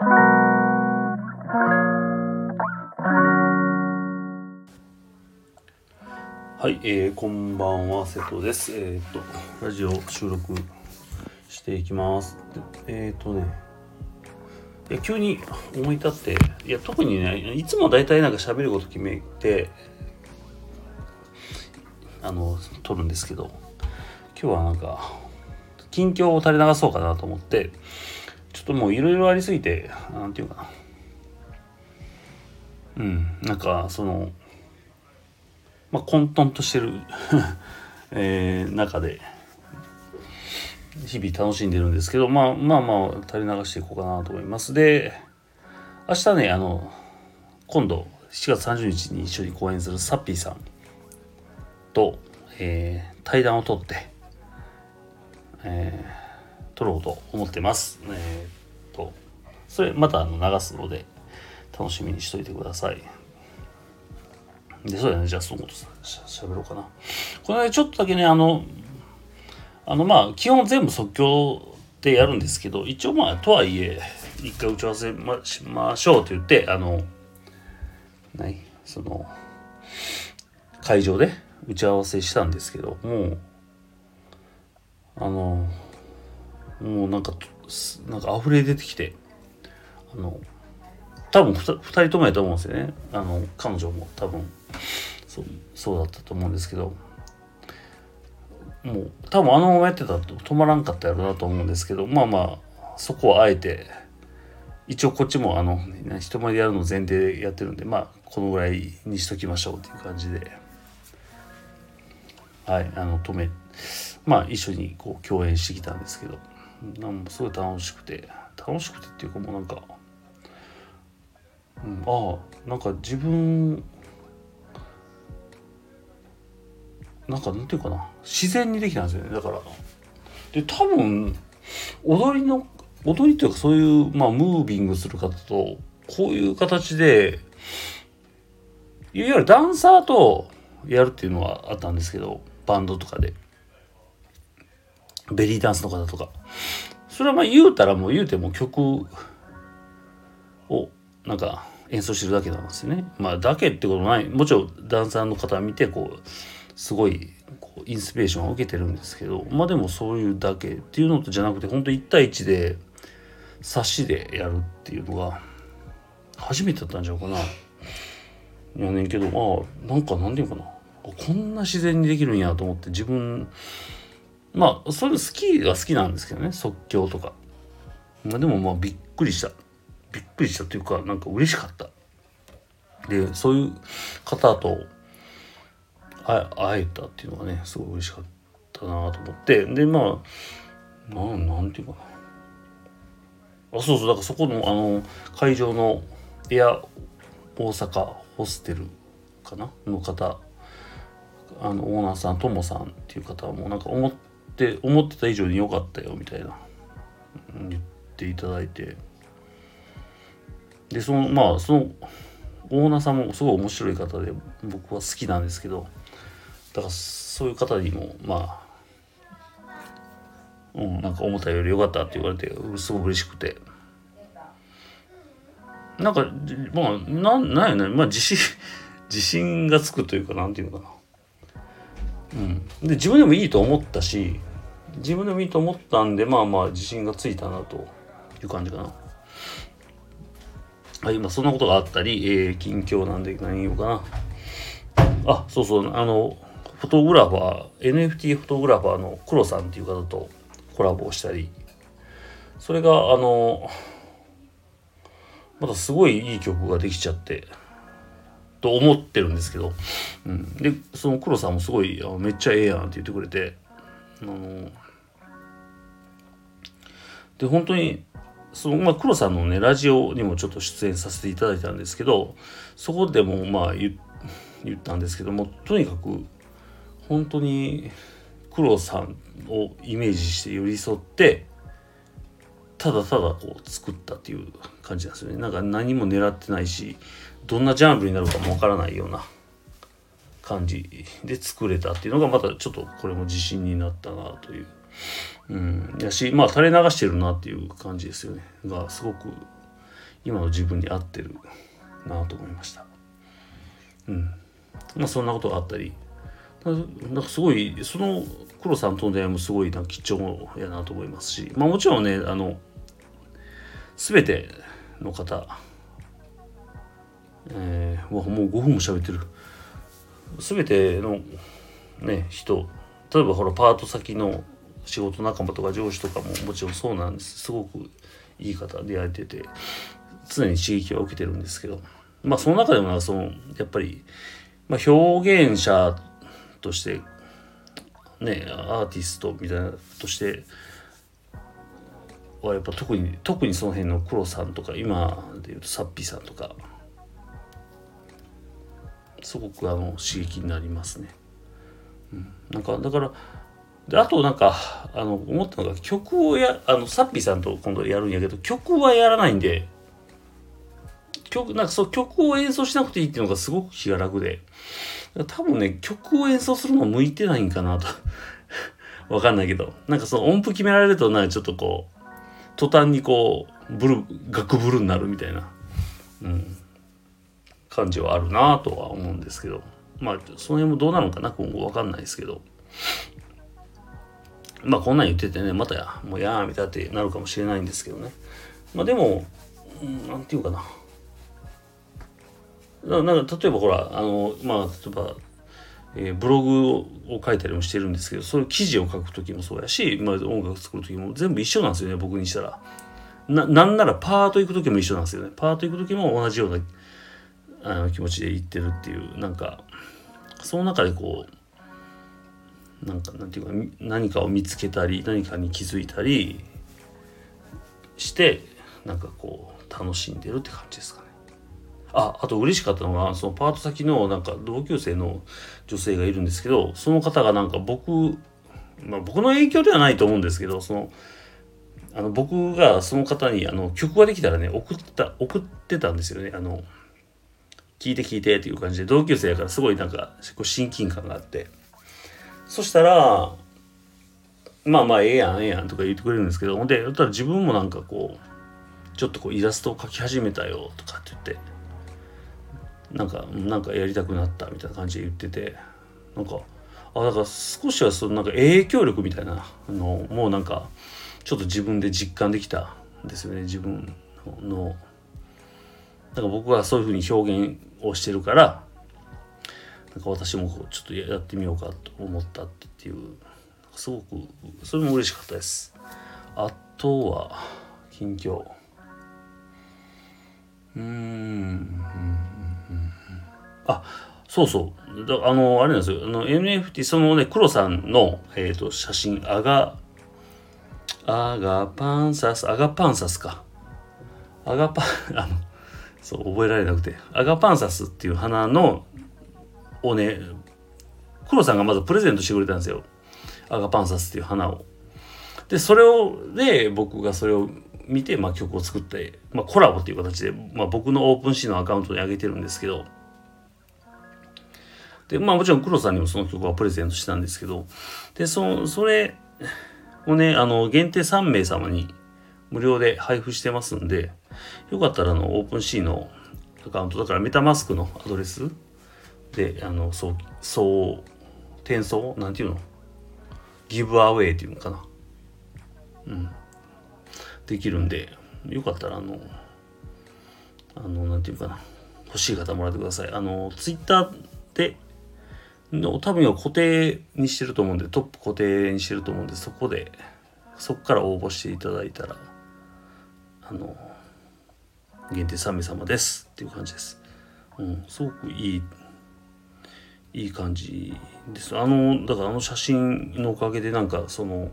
はい、えー、こんばんは、瀬戸です。えっ、と、ラジオ収録していきます。えっ、とね、いや急に思い立って、いや、特にね、いつも大体なんか喋ること決めて、あの、撮るんですけど、今日はなんか、近況を垂れ流そうかなと思って、ともういろいろありすぎて、なんていうかな。うん、なんか、その、まあ、混沌としてる えー、中で日々楽しんでるんですけど、まあ、まあまあ垂れ流していこうかなと思います。で明日ねあの今度7月30日に一緒に公演するサッピーさんと、えー、対談を取って、えー、撮ろうと思ってます。えー、それまたあの流すので楽しみにしといてください。で、そうだね。じゃあ、そのことしゃべろうかな。これね、ちょっとだけね、あの、あの、まあ、基本全部即興でやるんですけど、一応まあ、とはいえ、一回打ち合わせましましょうと言って、あの、ないその、会場で打ち合わせしたんですけど、もう、あの、もうなんか、なんか溢れ出てきて、あの、多分 2, 2人ともやと思うんですよね。あの彼女も多分。そうそうだったと思うんですけど。もう多分あのままやってたら止まらんかったやろうなと思うんですけど。まあまあそこはあえて。一応こっちもあの人前でやるの前提でやってるんで。まあこのぐらいにしときましょうっていう感じで。はいあの止めまあ一緒にこう共演してきたんですけど。なんすごい楽しくて。楽しくてっていうかもうなんかうん、ああなんか自分なんかなんていうかな。自然にできたんですよね。だから。で多分踊りの踊りというかそういう、まあ、ムービングする方とこういう形でいわゆるダンサーとやるっていうのはあったんですけどバンドとかで。ベリーダンスの方とか。それはまあ言うたらもう言うても曲をなんか演奏してるだけなんですよね。まあだけってことないもちろんダンサーの方見てこうすごいこうインスピレーションを受けてるんですけどまあでもそういうだけっていうのとじゃなくて本当1対1で冊子でやるっていうのが初めてだったんちゃうかな。やねんけどまあなんかなんていうかなこんな自然にできるんやと思って自分まあそれ好きは好きなんですけどね即興とか。まあでもまあびっくりした。びっくりしたというかなんか嬉しかった。でそういう方と会えたっていうのがねすごい嬉しかったなと思って。でまあなんなんていうかな。あそうそうだからそこのあの会場のエア大阪ホステルかな？の方。あのオーナーさんともさんっていう方はもうなんか思って思ってた以上に良かったよみたいな。言っていただいて。でそのまあそのオーナーさんもすごい面白い方で僕は好きなんですけどだからそういう方にもまあうんなんか思ったより良かったって言われてすごく嬉しくて。なんかまあなんなんやねまあ自信 自信がつくというかなんていうのかな。うん。で自分でもいいと思ったし自分でもいいと思ったんでまあまあ自信がついたなという感じかな。はい、まあ、そんなことがあったり、えー、近況なんで何言おうかな。あ、そうそう、あの、フォトグラファー、NFT フォトグラファーの黒さんっていう方とコラボをしたり、それが、あの、またすごいいい曲ができちゃって、と思ってるんですけど、うん、で、その黒さんもすごい、めっちゃええやんって言ってくれて、あの、で、本当にそのまあ黒さんのねラジオにもちょっと出演させていただいたんですけどそこでもまあ言ったんですけどもとにかく本当に黒さんをイメージして寄り添ってただただこう作ったっていう感じなんですよね。なんか何も狙ってないしどんなジャンルになるかもわからないような感じで作れたっていうのがまたちょっとこれも自信になったなという。うん、やしまあ垂れ流してるなっていう感じですよね。がすごく今の自分に合ってるなと思いました。うん。まあそんなことがあったり。なんかすごいその黒さんとの出会いもすごいな貴重やなと思いますし。まあもちろんねあの全ての方えー、もう5分も喋ってる。全てのね人例えばほらパート先の仕事仲間とか上司とかももちろんそうなんですすごくいい方出会えてて常に刺激は受けてるんですけどまあその中でもなんかそのやっぱり、まあ、表現者としてねアーティストみたいなとしてはやっぱ特に特にその辺の黒さんとか今でいうとサッピーさんとかすごくあの刺激になりますね。うん、なんかだからであとなんかあの思ったのが曲をやあのサッピーさんと今度やるんやけど曲はやらないんで曲なんかそう曲を演奏しなくていいっていうのがすごく気が楽で。多分ね曲を演奏するの向いてないんかなと。わかんないけど。なんかその音符決められるとなんかちょっとこう途端にこうブル楽ブルになるみたいな、うん、感じはあるなとは思うんですけど。まあその辺もどうなのかな今後わかんないですけど。まあこんなん言っててねまたやもうやーみたいってなるかもしれないんですけどねまあでも何て言うかななんか例えばほらあのまあ例えば、えー、ブログを書いたりもしてるんですけどそういう記事を書く時もそうやし、まあ、音楽作る時も全部一緒なんですよね僕にしたら。ななんならパート行く時も一緒なんですよね。パート行く時も同じようなあの気持ちで言ってるっていうなんかその中でこうなんかなんていうか何かを見つけたり何かに気づいたりしてなんかこう楽しんでるって感じですかね。ああと嬉しかったのがそのパート先のなんか同級生の女性がいるんですけどその方がなんか僕、まあ、僕の影響ではないと思うんですけどそのあの僕がその方にあの曲ができたらね送った送ってたんですよねあの聞いて聞いてっていう感じで同級生やからすごいなんか親近感があってそしたらまあまあええやんええやんとか言ってくれるんですけどほんでだったら自分もなんかこうちょっとこうイラストを描き始めたよとかって言ってなんかなんかやりたくなったみたいな感じで言っててなんかあだから少しはそのなんか影響力みたいなのもうなんかちょっと自分で実感できたんですよね自分の。だか僕はそういうふうに表現をしてるからなんか私もちょっとやってみようかと思ったっていうすごくそれも嬉しかったです。あとは近況。うんあそうそう。だあのあれなんですよ。あの NFT そのね黒さんの、えーと、写真アガアガパンサスアガパンサスか。アガパンあのそう覚えられなくて。アガパンサスっていう花のをね黒さんがまずプレゼントしてくれたんですよ。アガパンサスっていう花を。でそれをで僕がそれを見て、まあ、曲を作って、まあ、コラボっていう形で、まあ、僕のオープンシーのアカウントに上げてるんですけど。でまあもちろん黒さんにもその曲はプレゼントしたんですけど。でそのそれをねあの限定3名様に無料で配布してますんでよかったらあのオープンシーのアカウントだからメタマスクのアドレスであのそうそう転送？なんていうの？ギブアウェイっていうのかな？うん。できるんでよかったらあのあのなんていうかな？欲しい方もらってください。あのツイッターでの多分固定にしてると思うんでトップ固定にしてると思うんでそこでそこから応募していただいたらあの限定3名様ですっていう感じです。うん、すごくいいいい感じです。あのだからあの写真のおかげでなんかその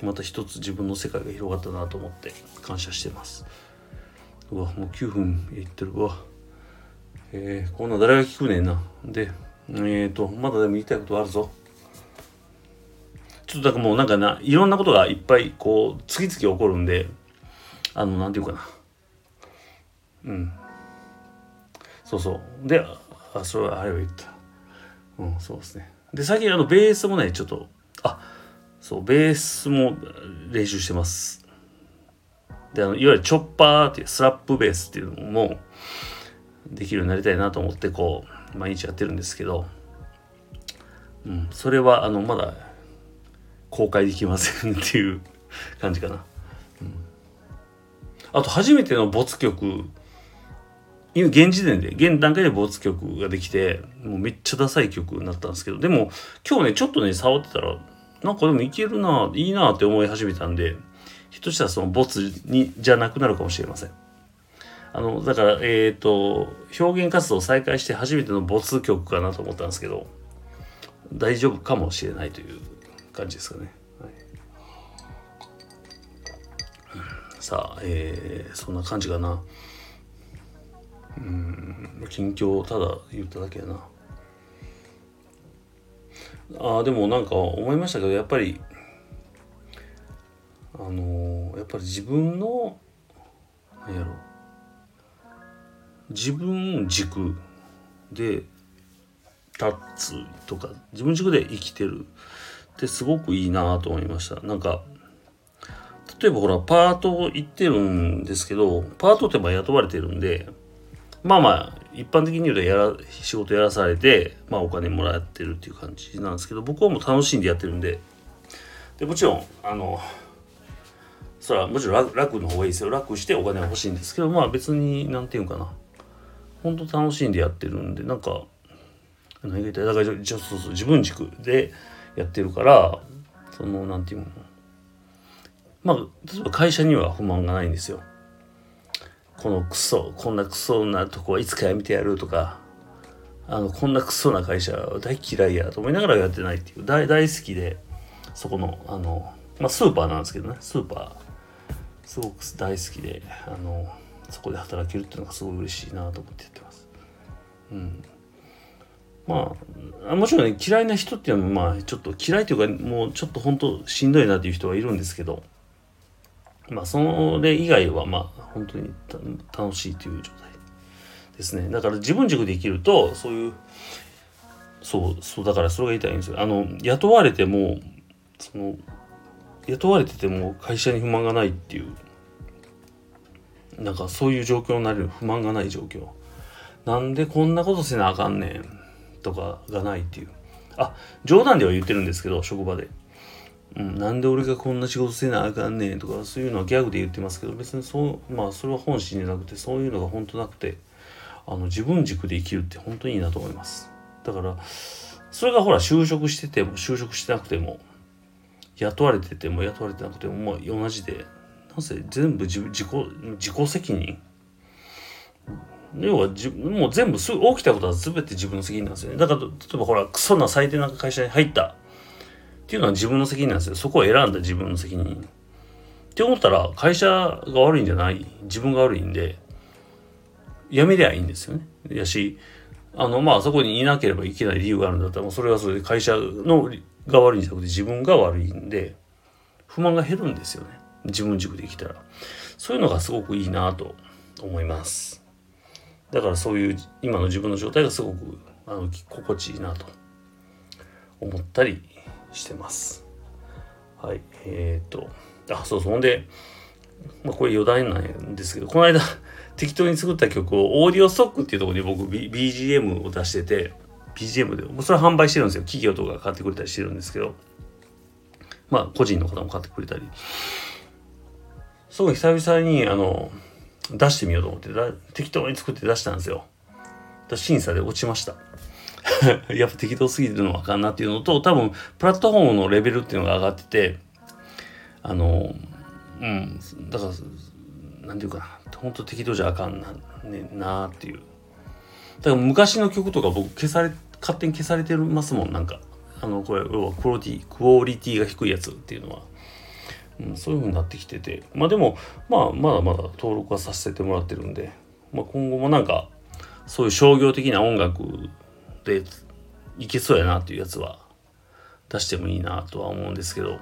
また一つ自分の世界が広がったなと思って感謝してます。うわもう9分いってる。わ。えー、こんな誰が聞くねんな。でえっ、ー、とまだでも言いたいことあるぞ。ちょっとだからもうなんかないろんなことがいっぱいこう次々起こるんであのなんていうかな。うん。そうそう。であそれはあれを言った。うんそうですね。で最近あのベースもねちょっとあそうベースも練習してます。であのいわゆるチョッパーっていうスラップベースっていうのもできるようになりたいなと思ってこう毎日やってるんですけど、うん、それはあのまだ公開できませんっていう感じかな。うん、あと初めての没曲今現時点で現段階で没曲ができてもうめっちゃダサい曲になったんですけどでも今日ねちょっとね触ってたらなんかでもいけるないいなって思い始めたんでひょっとしたらその没にじゃなくなるかもしれません。あのだからえっ、ー、と表現活動を再開して初めての没曲かなと思ったんですけど大丈夫かもしれないという感じですかね。はい、さあ、えー、そんな感じかな。うん。近況をただ言っただけやな。あでもなんか思いましたけどやっぱりあのー、やっぱり自分の何やろ。自分軸で立つとか自分軸で生きてる。ってすごくいいなと思いました。なんか例えばほらパート行ってるんですけどパートってまあ雇われてるんでまあまあ一般的に言うとやら仕事やらされて、まあ、お金もらってるっていう感じなんですけど僕はもう楽しんでやってるんで。でもちろんあのそれはもちろん楽楽の方がいいですよ。楽してお金は欲しいんですけどまあ別に何て言うかな。本当楽しんでやってるんでなんか何が言いたい？だからそうそう自分軸でやってるからその何て言うの？まあ例えば会社には不満がないんですよ。このクソこんなクソなとこはいつかやめてやるとかあのこんなクソな会社大嫌いやと思いながらやってないっていう大大好きでそこのあの、まあ、スーパーなんですけどね。スーパー。すごく大好きであのそこで働けるっていうのがすごい嬉しいなと思ってやってます。うん。まあ、もちろんね、嫌いな人っていうのも、まあ、ちょっと嫌いというか、もうちょっと本当しんどいなっていう人はいるんですけど、まあ、それ以外は、まあ、本当に楽しいという状態ですね。だから自分軸で生きると、そういう、そう、そう、だからそれが言いたいんですよ。あの、雇われても、その、雇われてても会社に不満がないっていう、なんかそういう状況になれる、不満がない状況。なんでこんなことせなあかんねんとかがないっていう。あ、冗談では言ってるんですけど、職場で。うん、なんで俺がこんな仕事せなあかんねんとかそういうのはギャグで言ってますけど別にそうまあそれは本心じゃなくてそういうのが本当なくてあの自分軸で生きるって本当にいいなと思います。だからそれがほら就職してても就職してなくても雇われてても雇われてなくてもまあ同じでなぜ全部自自己自己責任？要はじもう全部す起きたことは全て自分の責任なんですよね。だから例えばほらクソな最低な会社に入った。っていうのは自分の責任なんですよ。そこを選んだ自分の責任。って思ったら会社が悪いんじゃない。自分が悪いんで辞めりゃいいんですよね。やしあのまあそこにいなければいけない理由があるんだったらそれはそれで会社のが悪いんじゃなくて自分が悪いんで不満が減るんですよね。自分軸で生きたら。そういうのがすごくいいなと思います。だからそういう今の自分の状態がすごくあの心地いいなと思ったりしてます。はい。えっ、ー、と、あ、そうそう。ほんで、まあ、これ余談なんですけど、この間 適当に作った曲をオーディオストックっていうところに僕、B、BGM を出してて、BGM で、もうそれは販売してるんですよ。企業とか買ってくれたりしてるんですけど、まあ、個人の方も買ってくれたり。すごい久々に、あの、出してみようと思って、適当に作って出したんですよ。審査で落ちました。やっぱ適当すぎるのはあかんなっていうのと多分プラットフォームのレベルっていうのが上がっててあのうんだから何て言うかな本当適当じゃあかんなねなっていう。だから昔の曲とか僕消され勝手に消されてますもんなんか。あのこれ要はクオリティクオリティが低いやつっていうのは、うん、そういう風になってきてて。まあでもまあまだまだ登録はさせてもらってるんで、まあ、今後もなんかそういう商業的な音楽でいけそうやなっていうやつは出してもいいなとは思うんですけど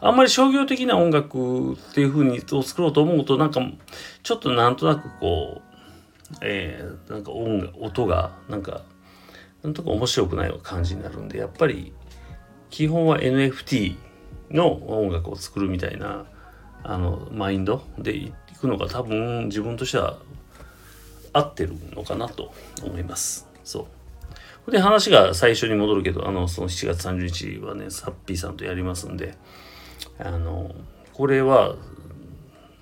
あんまり商業的な音楽っていう風にを作ろうと思うとなんかちょっとなんとなくこうえー、なんか音が音がなんかなんとか面白くない感じになるんでやっぱり基本は NFT の音楽を作るみたいなあのマインドでいくのが多分自分としては合ってるのかなと思います。そう。で話が最初に戻るけどあのその7月30日はねサッピーさんとやりますんであのこれは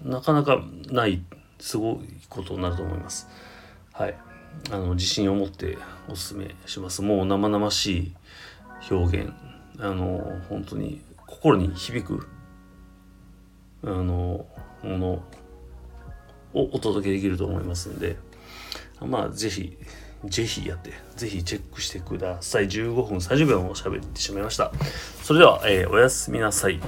なかなかないすごいことになると思います。はい。あの自信を持っておすすめします。もう生々しい表現。あの本当に心に響くあのものをお届けできると思いますんでまあぜひぜひやってぜひチェックしてください。15分30秒も喋ってしまいました。それでは、えー、おやすみなさい。